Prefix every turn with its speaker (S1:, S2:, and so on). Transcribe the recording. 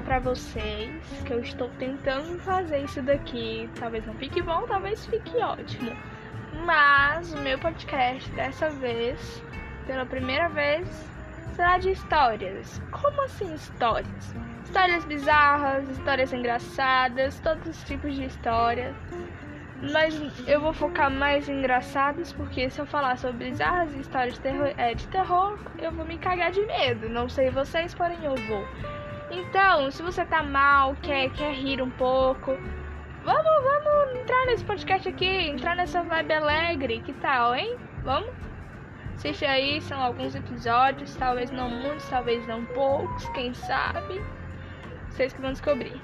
S1: falar pra vocês que eu estou tentando fazer isso daqui. Talvez não fique bom, talvez fique ótimo. Mas o meu podcast dessa vez, pela primeira vez, será de histórias. Como assim histórias? Histórias bizarras, histórias engraçadas, todos os tipos de histórias. Mas eu vou focar mais em engraçadas, porque se eu falar sobre bizarras histórias de terror, é, de terror, eu vou me cagar de medo. Não sei vocês, porém eu vou. Então, se você tá mal, quer, quer rir um pouco, vamos, vamos entrar nesse podcast aqui, entrar nessa vibe alegre, que tal, hein? Vamos? Assiste aí, são alguns episódios, talvez não muitos, talvez não poucos, quem sabe. Vocês que vão descobrir.